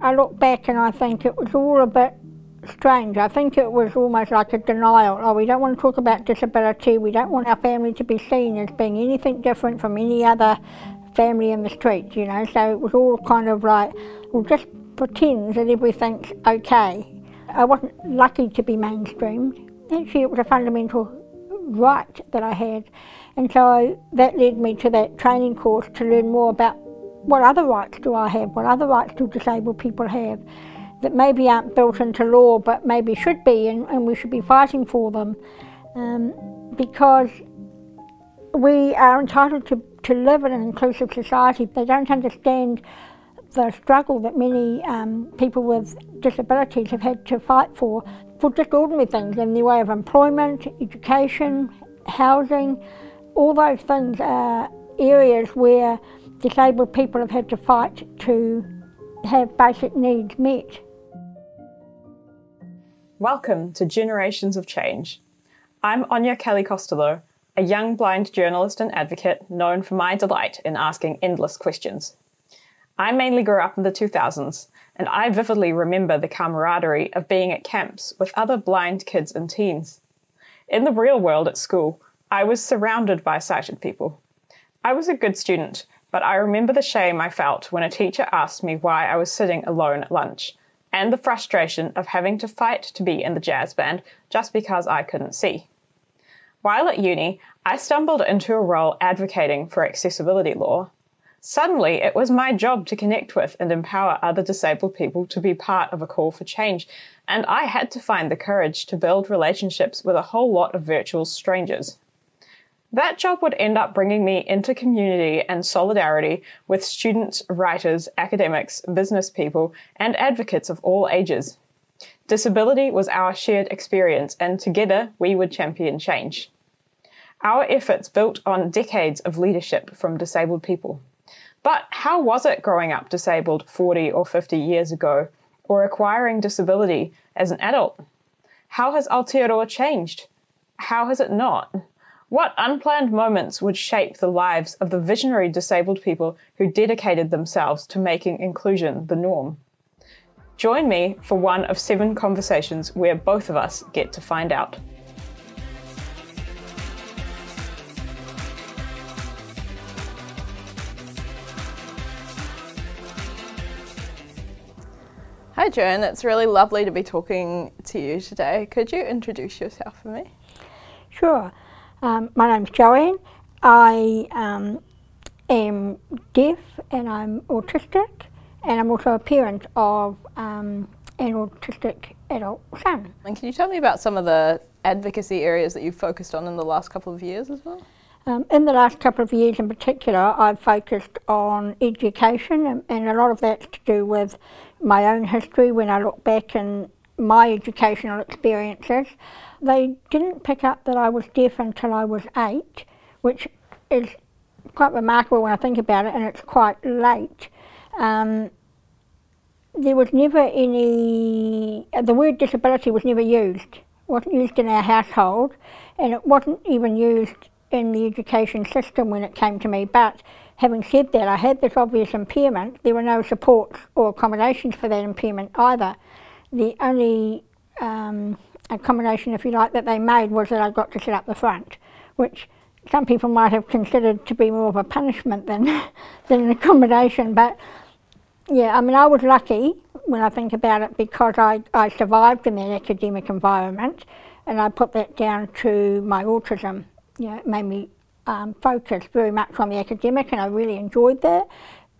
I look back and I think it was all a bit strange. I think it was almost like a denial. Oh, we don't want to talk about disability. We don't want our family to be seen as being anything different from any other family in the street, you know. So it was all kind of like, well, just pretend that everything's okay. I wasn't lucky to be mainstreamed. Actually, it was a fundamental right that I had. And so that led me to that training course to learn more about what other rights do I have, what other rights do disabled people have that maybe aren't built into law but maybe should be and, and we should be fighting for them um, because we are entitled to, to live in an inclusive society. They don't understand the struggle that many um, people with disabilities have had to fight for, for just ordinary things in the way of employment, education, housing. All those things are areas where disabled people have had to fight to have basic needs met. Welcome to Generations of Change. I'm Áine Kelly Costello, a young blind journalist and advocate known for my delight in asking endless questions. I mainly grew up in the 2000s, and I vividly remember the camaraderie of being at camps with other blind kids and teens. In the real world at school, I was surrounded by sighted people. I was a good student, but I remember the shame I felt when a teacher asked me why I was sitting alone at lunch, and the frustration of having to fight to be in the jazz band just because I couldn't see. While at uni, I stumbled into a role advocating for accessibility law. Suddenly, it was my job to connect with and empower other disabled people to be part of a call for change, and I had to find the courage to build relationships with a whole lot of virtual strangers. That job would end up bringing me into community and solidarity with students, writers, academics, business people, and advocates of all ages. Disability was our shared experience, and together we would champion change. Our efforts built on decades of leadership from disabled people. But how was it growing up disabled 40 or 50 years ago, or acquiring disability as an adult? How has Aotearoa changed? How has it not? What unplanned moments would shape the lives of the visionary disabled people who dedicated themselves to making inclusion the norm? Join me for one of seven conversations where both of us get to find out. Hi, Joan. It's really lovely to be talking to you today. Could you introduce yourself for me? Sure. Um, my name's Joanne. I um, am deaf and I'm autistic, and I'm also a parent of um, an autistic adult son. And can you tell me about some of the advocacy areas that you've focused on in the last couple of years as well? Um, in the last couple of years in particular, I've focused on education, and, and, a lot of that's to do with my own history when I look back and my educational experiences. They didn't pick up that I was deaf until I was eight, which is quite remarkable when I think about it, and it's quite late. Um, there was never any, the word disability was never used, wasn't used in our household, and it wasn't even used in the education system when it came to me. But having said that, I had this obvious impairment. There were no supports or accommodations for that impairment either. The only um, accommodation, if you like, that they made was that I got to sit up the front, which some people might have considered to be more of a punishment than, than an accommodation. But yeah, I mean, I was lucky when I think about it because I, I survived in that academic environment and I put that down to my autism know, it made me um, focus very much on the academic and I really enjoyed that.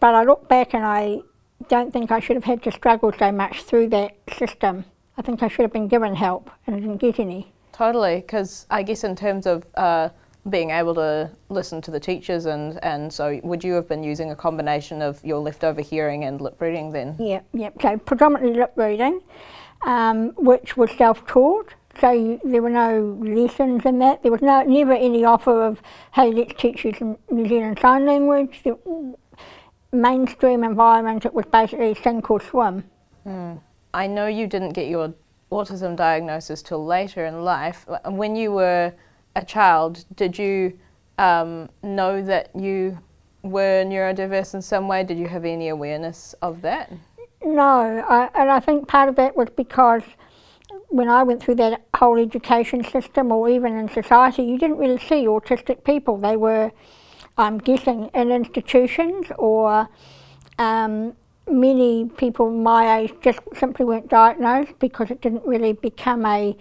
But I look back and I don't think I should have had to struggle so much through that system. I think I should have been given help and I didn't get any. Totally, because I guess in terms of uh, being able to listen to the teachers and, and so would you have been using a combination of your leftover hearing and lip reading then? Yeah, yeah. So predominantly lip reading, um, which was self-taught. So there were no lessons in that. There was no never any offer of, hey, let's teach you some New Zealand Sign Language. The mainstream environment, it was basically sink or swim. Mm. I know you didn't get your autism diagnosis till later in life. When you were a child, did you um, know that you were neurodiverse in some way? Did you have any awareness of that? No, I, and I think part of that was because when I went through that whole education system or even in society, you didn't really see autistic people. They were, I'm guessing, in institutions or um, many people my age just simply weren't diagnosed because it didn't really become a,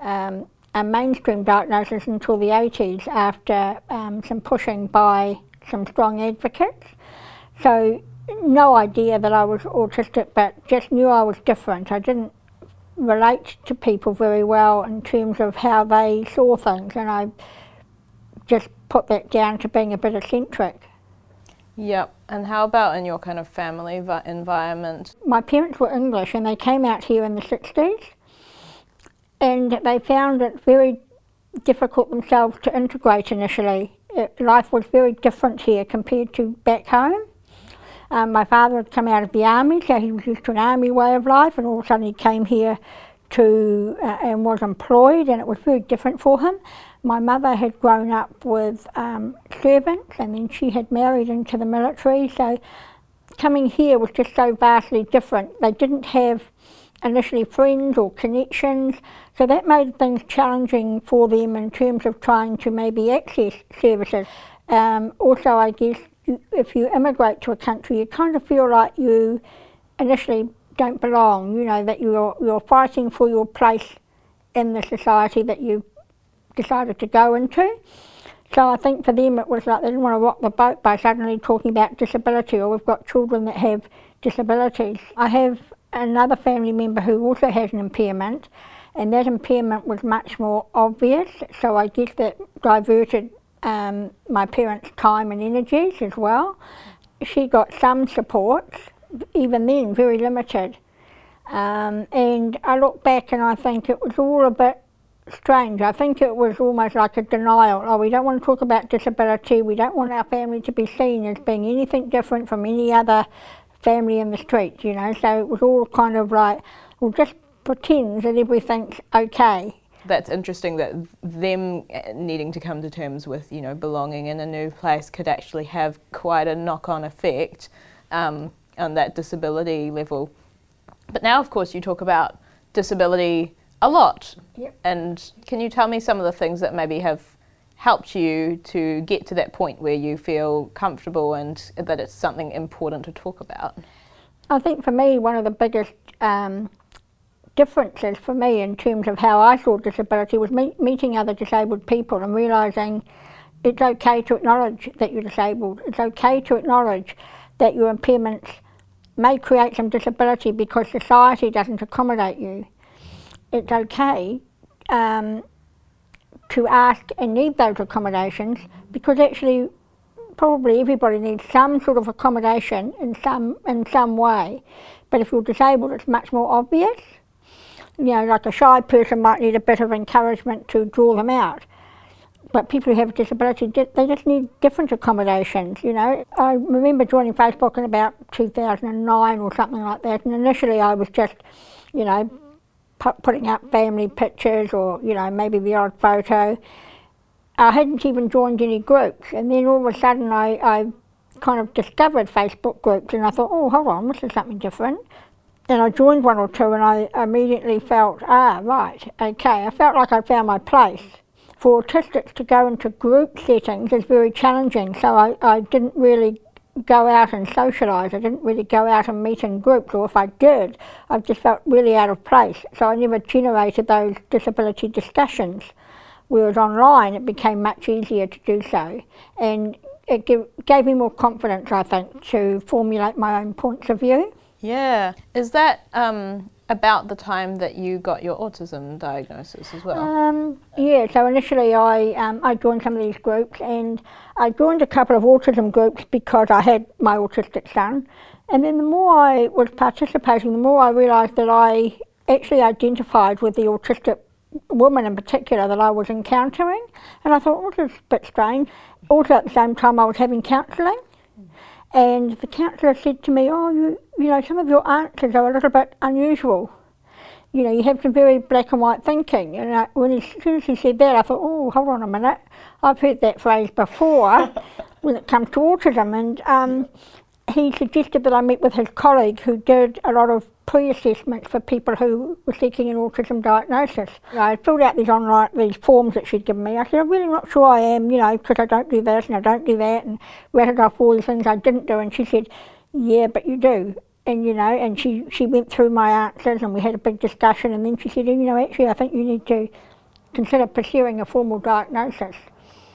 um, a mainstream diagnosis until the 80s after um, some pushing by some strong advocates. So no idea that I was autistic, but just knew I was different. I didn't relate to people very well in terms of how they saw things, and I just put that down to being a bit eccentric. Yep. And how about in your kind of family environment? My parents were English and they came out here in the 60s and they found it very difficult themselves to integrate initially. It, life was very different here compared to back home. Um, my father had come out of the army, so he was used to an army way of life, and all of a sudden he came here to uh, and was employed, and it was very different for him. My mother had grown up with um, servants, and then she had married into the military, so coming here was just so vastly different. They didn't have initially friends or connections, so that made things challenging for them in terms of trying to maybe access services. Um, also, I guess if you immigrate to a country, you kind of feel like you initially don't belong. You know that you're you're fighting for your place in the society that you decided to go into. So I think for them it was like they didn't want to rock the boat by suddenly talking about disability or we've got children that have disabilities. I have another family member who also has an impairment and that impairment was much more obvious so I guess that diverted um, my parents' time and energies as well. She got some support, even then very limited. Um, and I look back and I think it was all a bit strange. I think it was almost like a denial. Oh, we don't want to talk about disability. We don't want our family to be seen as being anything different from any other family in the street, you know. So it was all kind of like, well, just pretend that everything's okay that's interesting that them uh, needing to come to terms with you know belonging in a new place could actually have quite a knock-on effect um, on that disability level. But now, of course, you talk about disability a lot. Yep. And can you tell me some of the things that maybe have helped you to get to that point where you feel comfortable and that it's something important to talk about? I think for me, one of the biggest um, differences for me in terms of how I saw disability was me- meeting other disabled people and realising it's okay to acknowledge that you're disabled. It's okay to acknowledge that your impairments may create some disability because society doesn't accommodate you. It's okay um, to ask and need those accommodations because actually probably everybody needs some sort of accommodation in some in some way. But if you're disabled, it's much more obvious you know, like a shy person might need a bit of encouragement to draw them out. But people who have a disability, they just need different accommodations, you know. I remember joining Facebook in about 2009 or something like that, and initially I was just, you know, putting up family pictures or, you know, maybe the odd photo. I hadn't even joined any groups, and then all of a sudden I, I kind of discovered Facebook groups, and I thought, oh, hold on, this is something different and I joined one or two and I immediately felt, ah, right, okay. I felt like I found my place. For autistics to go into group settings is very challenging, so I, I didn't really go out and socialise. I didn't really go out and meet in groups, or if I did, I just felt really out of place. So I never generated those disability discussions. Whereas online, it became much easier to do so. And it give, gave me more confidence, I think, to formulate my own points of view. Yeah. Is that um, about the time that you got your autism diagnosis as well? Um, yeah, so initially I, um, I joined some of these groups and I joined a couple of autism groups because I had my autistic son. And then the more I was participating, the more I realised that I actually identified with the autistic woman in particular that I was encountering. And I thought, well, this is a bit strange. Also, at the same time, I was having counselling. And the counsellor said to me, oh, you, you know, some of your answers are a little bit unusual. You know, you have some very black and white thinking. And I, when he, as soon as he said that, I thought, oh, hold on a minute. I've heard that phrase before when it comes to autism. And um, he suggested that I meet with his colleague who did a lot of pre-assessments for people who were seeking an autism diagnosis. I filled out these online these forms that she'd given me. I said, I'm really not sure I am, you know, because I don't do this and I don't do that, and rattled off all the things I didn't do. And she said, Yeah, but you do. And you know, and she she went through my answers and we had a big discussion. And then she said, You know, actually, I think you need to consider pursuing a formal diagnosis.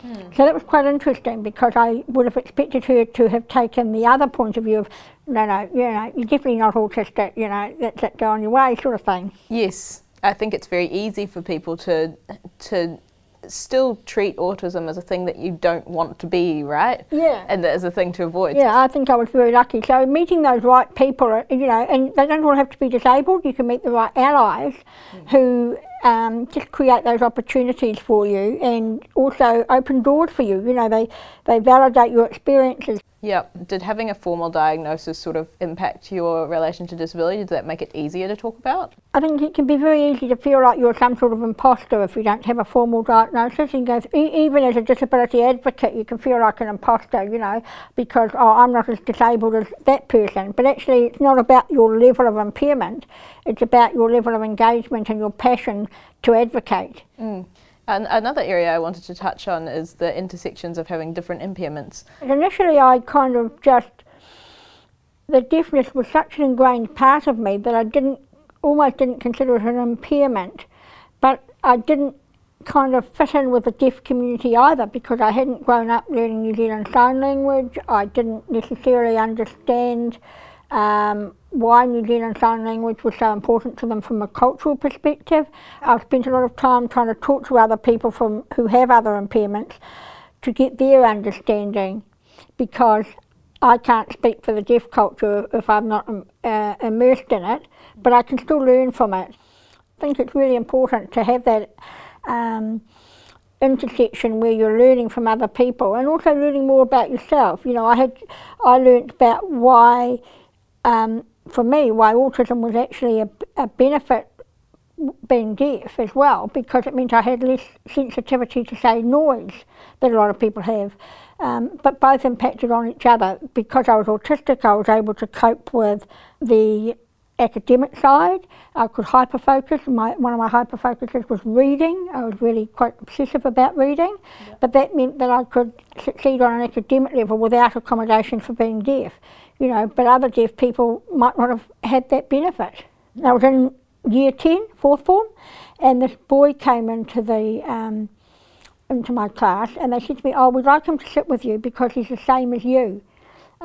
Mm. So that was quite interesting because I would have expected her to have taken the other point of view of, no, no, you know, you're definitely not autistic, you know, that's it, go on your way, sort of thing. Yes, I think it's very easy for people to to still treat autism as a thing that you don't want to be, right? Yeah. And as a thing to avoid. Yeah, I think I was very lucky. So meeting those right people, you know, and they don't all have to be disabled. You can meet the right allies mm. who um, just create those opportunities for you and also open doors for you. You know, they, they validate your experiences. Yep. Did having a formal diagnosis sort of impact your relation to disability? Did that make it easier to talk about? I think it can be very easy to feel like you're some sort of imposter if you don't have a formal diagnosis. And goes, even as a disability advocate, you can feel like an imposter, you know, because, oh, I'm not as disabled as that person. But actually, it's not about your level of impairment, it's about your level of engagement and your passion to advocate. Mm. And another area I wanted to touch on is the intersections of having different impairments. Initially, I kind of just, the deafness was such an ingrained part of me that I didn't, almost didn't consider it an impairment. But I didn't kind of fit in with the deaf community either because I hadn't grown up learning New Zealand Sign Language. I didn't necessarily understand um, why New Zealand Sign Language was so important to them from a cultural perspective. I've spent a lot of time trying to talk to other people from who have other impairments to get their understanding because I can't speak for the deaf culture if I'm not um, uh, immersed in it, but I can still learn from it. I think it's really important to have that um, intersection where you're learning from other people and also learning more about yourself. You know, I had I learned about why um, for me, why autism was actually a, a benefit being deaf as well, because it meant I had less sensitivity to, say, noise that a lot of people have. Um, but both impacted on each other. Because I was autistic, I was able to cope with the academic side. I could hyperfocus. My, one of my hyperfocuses was reading. I was really quite obsessive about reading, yeah. but that meant that I could succeed on an academic level without accommodation for being deaf you know, but other deaf people might not have had that benefit. I was in year 10, fourth form, and this boy came into the um, into my class and they said to me, oh, we'd like him to sit with you because he's the same as you.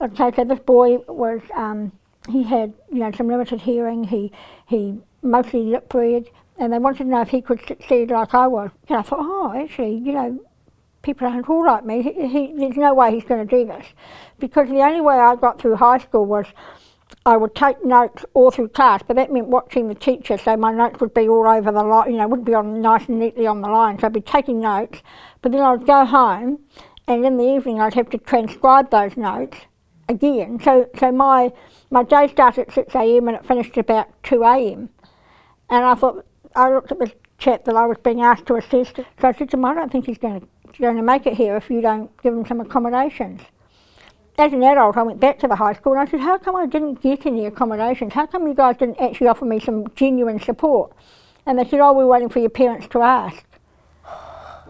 okay, so this boy was, um, he had, you know, some limited hearing, he, he mostly lip read, and they wanted to know if he could succeed like I was. And I thought, oh, actually, you know, people aren't all like me. He, he, there's no way he's going to do this. Because the only way I got through high school was I would take notes all through class, but that meant watching the teacher, so my notes would be all over the line, you know, wouldn't be on nice and neatly on the line. So I'd be taking notes, but then I would go home, and in the evening I'd have to transcribe those notes again. So, so my my day started at 6 a.m. and it finished about 2 a.m. And I thought, I looked at this chap that I was being asked to assist. So I said to him, I don't think he's going to going to make it here if you don't give them some accommodations. As an adult, I went back to the high school and I said, How come I didn't get any accommodations? How come you guys didn't actually offer me some genuine support? And they said, Oh, we're waiting for your parents to ask.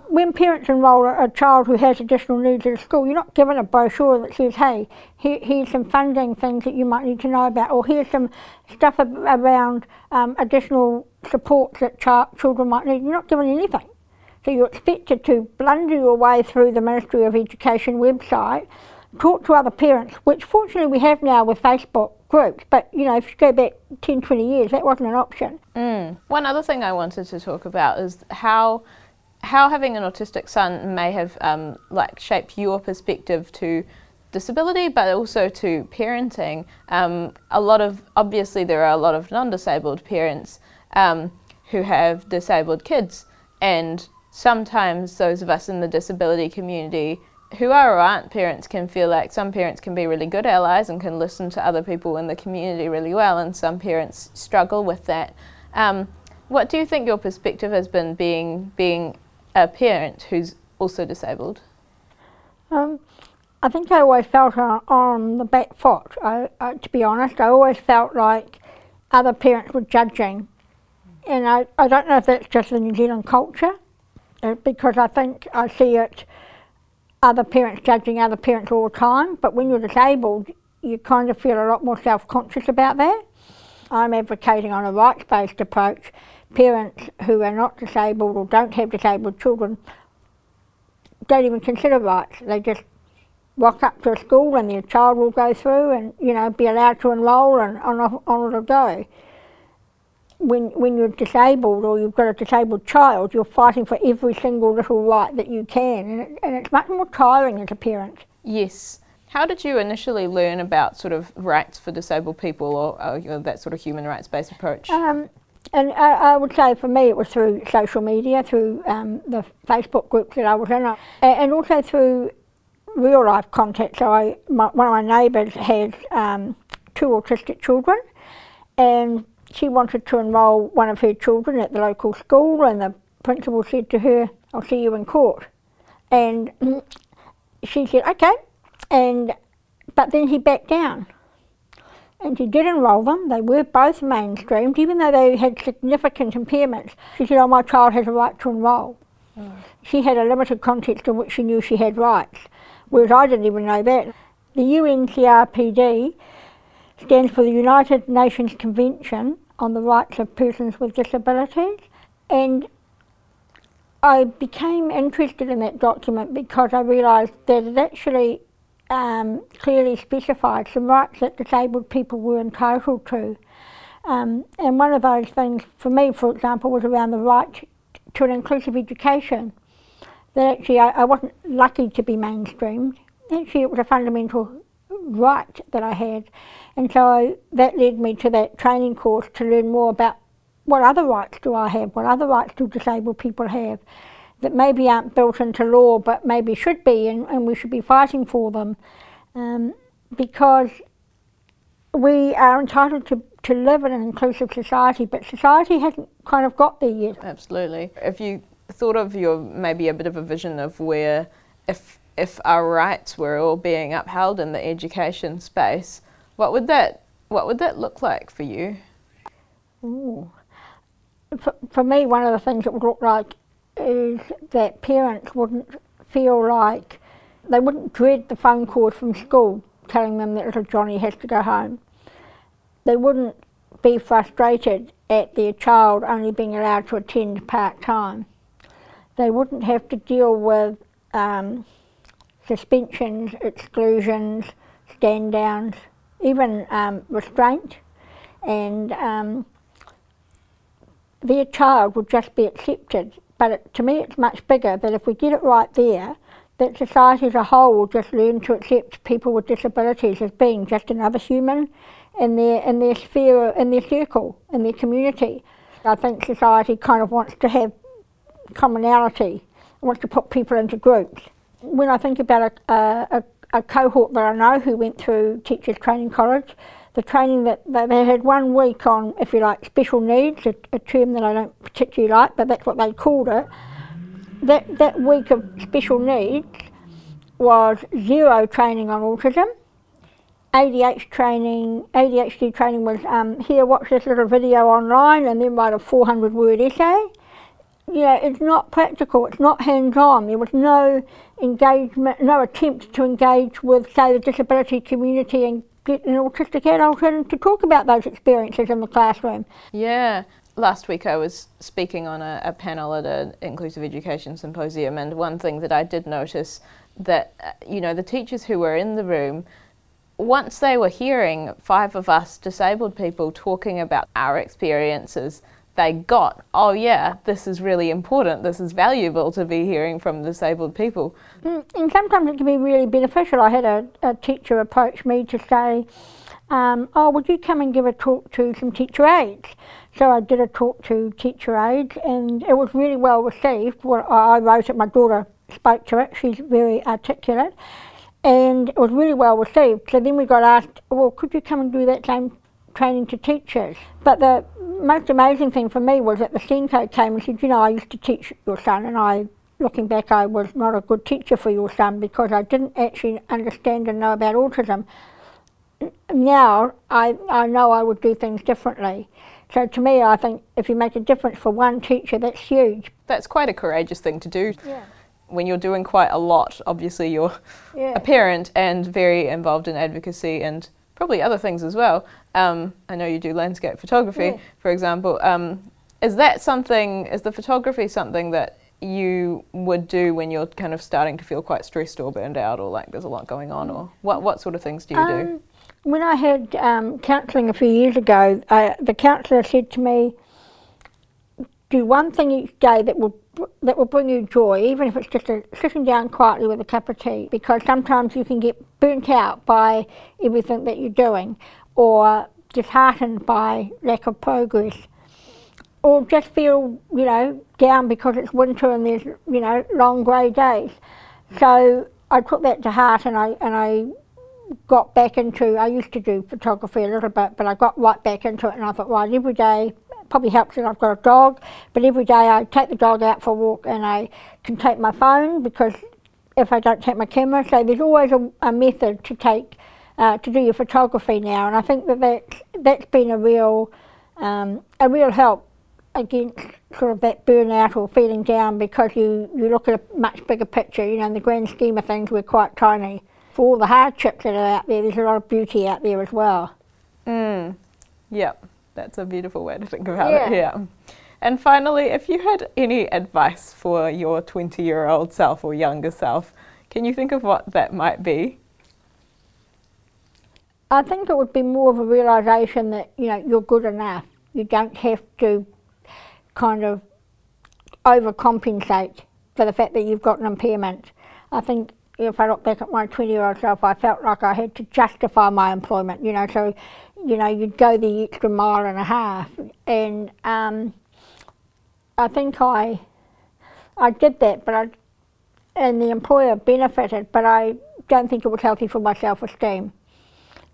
When parents enrol a, a child who has additional needs at school, you're not given a brochure that says, Hey, here, here's some funding things that you might need to know about, or here's some stuff ab- around um, additional support that ch- children might need. You're not given anything. So you're expected to blunder your way through the Ministry of Education website, talk to other parents, which fortunately we have now with Facebook groups, but you know, if you go back 10, 20 years, that wasn't an option. Mm. One other thing I wanted to talk about is how how having an autistic son may have um, like shaped your perspective to disability, but also to parenting. Um, a lot of obviously there are a lot of non-disabled parents um, who have disabled kids, and sometimes those of us in the disability community who are or aren't parents can feel like some parents can be really good allies and can listen to other people in the community really well, and some parents struggle with that. Um, what do you think your perspective has been being being a parent who's also disabled? Um, I think I always felt on, on the back foot. I, I, to be honest, I always felt like other parents were judging. And I, I don't know if that's just the New Zealand culture, uh, Uh, because I think I see it other parents judging other parents all the time, but when you're disabled, you kind of feel a lot more self conscious about that. I'm advocating on a rights based approach. Parents who are not disabled or don't have disabled children don't even consider rights. They just walk up to a school and their child will go through and you know be allowed to enrol and on, on it'll go. When, when you're disabled or you've got a disabled child, you're fighting for every single little right that you can, and, it, and it's much more tiring as a parent. Yes. How did you initially learn about sort of rights for disabled people or, or you know, that sort of human rights based approach? Um, and I, I, would say for me it was through social media, through um, the Facebook groups that I was in, and also through real life context. So I, my, one of my neighbours has um, two autistic children, and she wanted to enrol one of her children at the local school, and the principal said to her, "I'll see you in court," and she said, "Okay," and but then he backed down. And she did enrol them. They were both mainstreamed, even though they had significant impairments. She said, Oh, my child has a right to enrol. Mm. She had a limited context in which she knew she had rights whereas I didn't even know that. The UNCRPD stands for the United Nations Convention on the Rights of Persons with Disabilities, and I became interested in that document because I realised that it actually um, clearly specified some rights that disabled people were entitled to. Um, and one of those things, for me, for example, was around the right to an inclusive education that actually I, I wasn't lucky to be mainstreamed. Actually, it was a fundamental right that I had. And so that led me to that training course to learn more about what other rights do I have, what other rights do disabled people have that maybe aren't built into law but maybe should be and, and we should be fighting for them um, because we are entitled to, to live in an inclusive society but society hasn't kind of got there yet. Absolutely. If you thought of your maybe a bit of a vision of where if if our rights were all being upheld in the education space, what would that what would that look like for you? Ooh. For, for me, one of the things it would look like is that parents wouldn't feel like they wouldn't dread the phone calls from school telling them that little Johnny has to go home. They wouldn't be frustrated at their child only being allowed to attend part time they wouldn't have to deal with um, suspensions, exclusions, stand downs, even um, restraint, and um, their child would just be accepted. But it, to me, it's much bigger that if we get it right there, that society as a whole will just learn to accept people with disabilities as being just another human in their in their sphere, in their circle, in their community. I think society kind of wants to have commonality. I want to put people into groups. When I think about a, a, a cohort that I know who went through Teachers Training College, the training that, that they had one week on, if you like, special needs, a, a term that I don't particularly like, but that's what they called it. That, that week of special needs was zero training on autism. ADHD training, ADHD training was um, here, watch this little video online and then write a 400 word essay yeah, it's not practical, it's not hands on. There was no engagement, no attempt to engage with, say, the disability community and get an autistic adult in to talk about those experiences in the classroom. Yeah. Last week I was speaking on a, a panel at an inclusive education symposium, and one thing that I did notice that, uh, you know, the teachers who were in the room once they were hearing five of us disabled people talking about our experiences, they got, oh yeah, this is really important, this is valuable to be hearing from disabled people. Mm, and sometimes it can be really beneficial. I had a, a teacher approach me to say, um, oh, would you come and give a talk to some teacher aides? So I did a talk to teacher aides and it was really well received. What I wrote it, my daughter spoke to it, she's very articulate and it was really well received. So then we got asked, well, could you come and do that same training to teachers? But the most amazing thing for me was that the SENCO came and said, you know, I used to teach your son and I looking back, I was not a good teacher for your son because I didn't actually understand and know about autism. Now I, I know I would do things differently. So to me, I think if you make a difference for one teacher, that's huge. That's quite a courageous thing to do. Yeah. When you're doing quite a lot, obviously you're Yeah. a parent and very involved in advocacy and probably other things as well. Um, I know you do landscape photography, Yeah. for example. Um, is that something? Is the photography something that you would do when you're kind of starting to feel quite stressed or burned out, or like there's a lot going on, or what what sort of things do you do? Um, when I had um, counselling a few years ago, uh, the counsellor said to me, "Do one thing each day that will that will bring you joy, even if it's just a, sitting down quietly with a cup of tea, because sometimes you can get burnt out by everything that you're doing, or disheartened by lack of progress." Or just feel, you know, down because it's winter and there's, you know, long grey days. So I took that to heart and I and I got back into, I used to do photography a little bit, but I got right back into it and I thought, well, every day, probably helps that I've got a dog, but every day I take the dog out for a walk and I can take my phone because if I don't take my camera, so there's always a, a method to take, uh, to do your photography now, and I think that that's, that's been a real, um, a real help against sort of that burnout or feeling down because you, you look at a much bigger picture, you know, in the grand scheme of things we're quite tiny for all the hardships that are out there, there's a lot of beauty out there as well. Mm. Yep, that's a beautiful way to think about it. Yeah. Yeah. And finally, if you had any advice for your 20 year old self or younger self, can you think of what that might be? I think it would be more of a realization that you know you're good enough. You don't have to kind of overcompensate for the fact that you've got an impairment. I think if I look back at my 20 year old self, I felt like I had to justify my employment, you know, so, you know, you'd go the extra mile and a half. And um, I think I, I did that, but I, and the employer benefited, but I don't think it was healthy for my self esteem.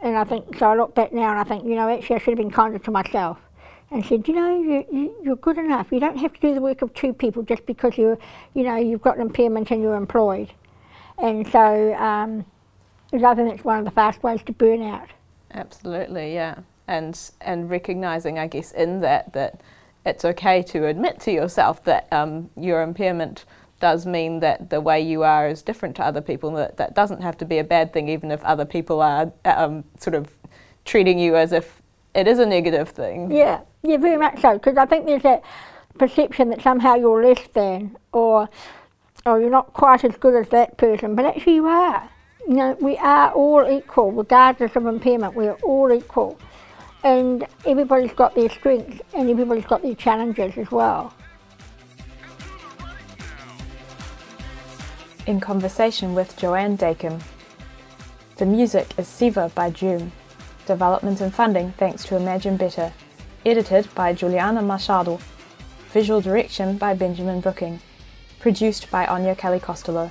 And I think, so I look back now and I think, you know, actually I should have been kinder to myself and said, you know, you, you, you're good enough. You don't have to do the work of two people just because you're, you know, you've got an impairment and you're employed. And so um, I think that's one of the fast ways to burn out. Absolutely, yeah. And and recognizing, I guess, in that that it's okay to admit to yourself that um, your impairment does mean that the way you are is different to other people. That that doesn't have to be a bad thing, even if other people are um, sort of treating you as if it is a negative thing. Yeah, yeah, very much so. Because I think there's that perception that somehow you're less than, or or you're not quite as good as that person, but actually you are. You know, we are all equal, regardless of impairment. We are all equal, and everybody's got their strengths and everybody's got their challenges as well. In conversation with Joanne Dakin. The music is Siva by June. Development and funding thanks to Imagine Better. Edited by Juliana Machado. Visual direction by Benjamin Brooking. Produced by Áine Kelly Costello.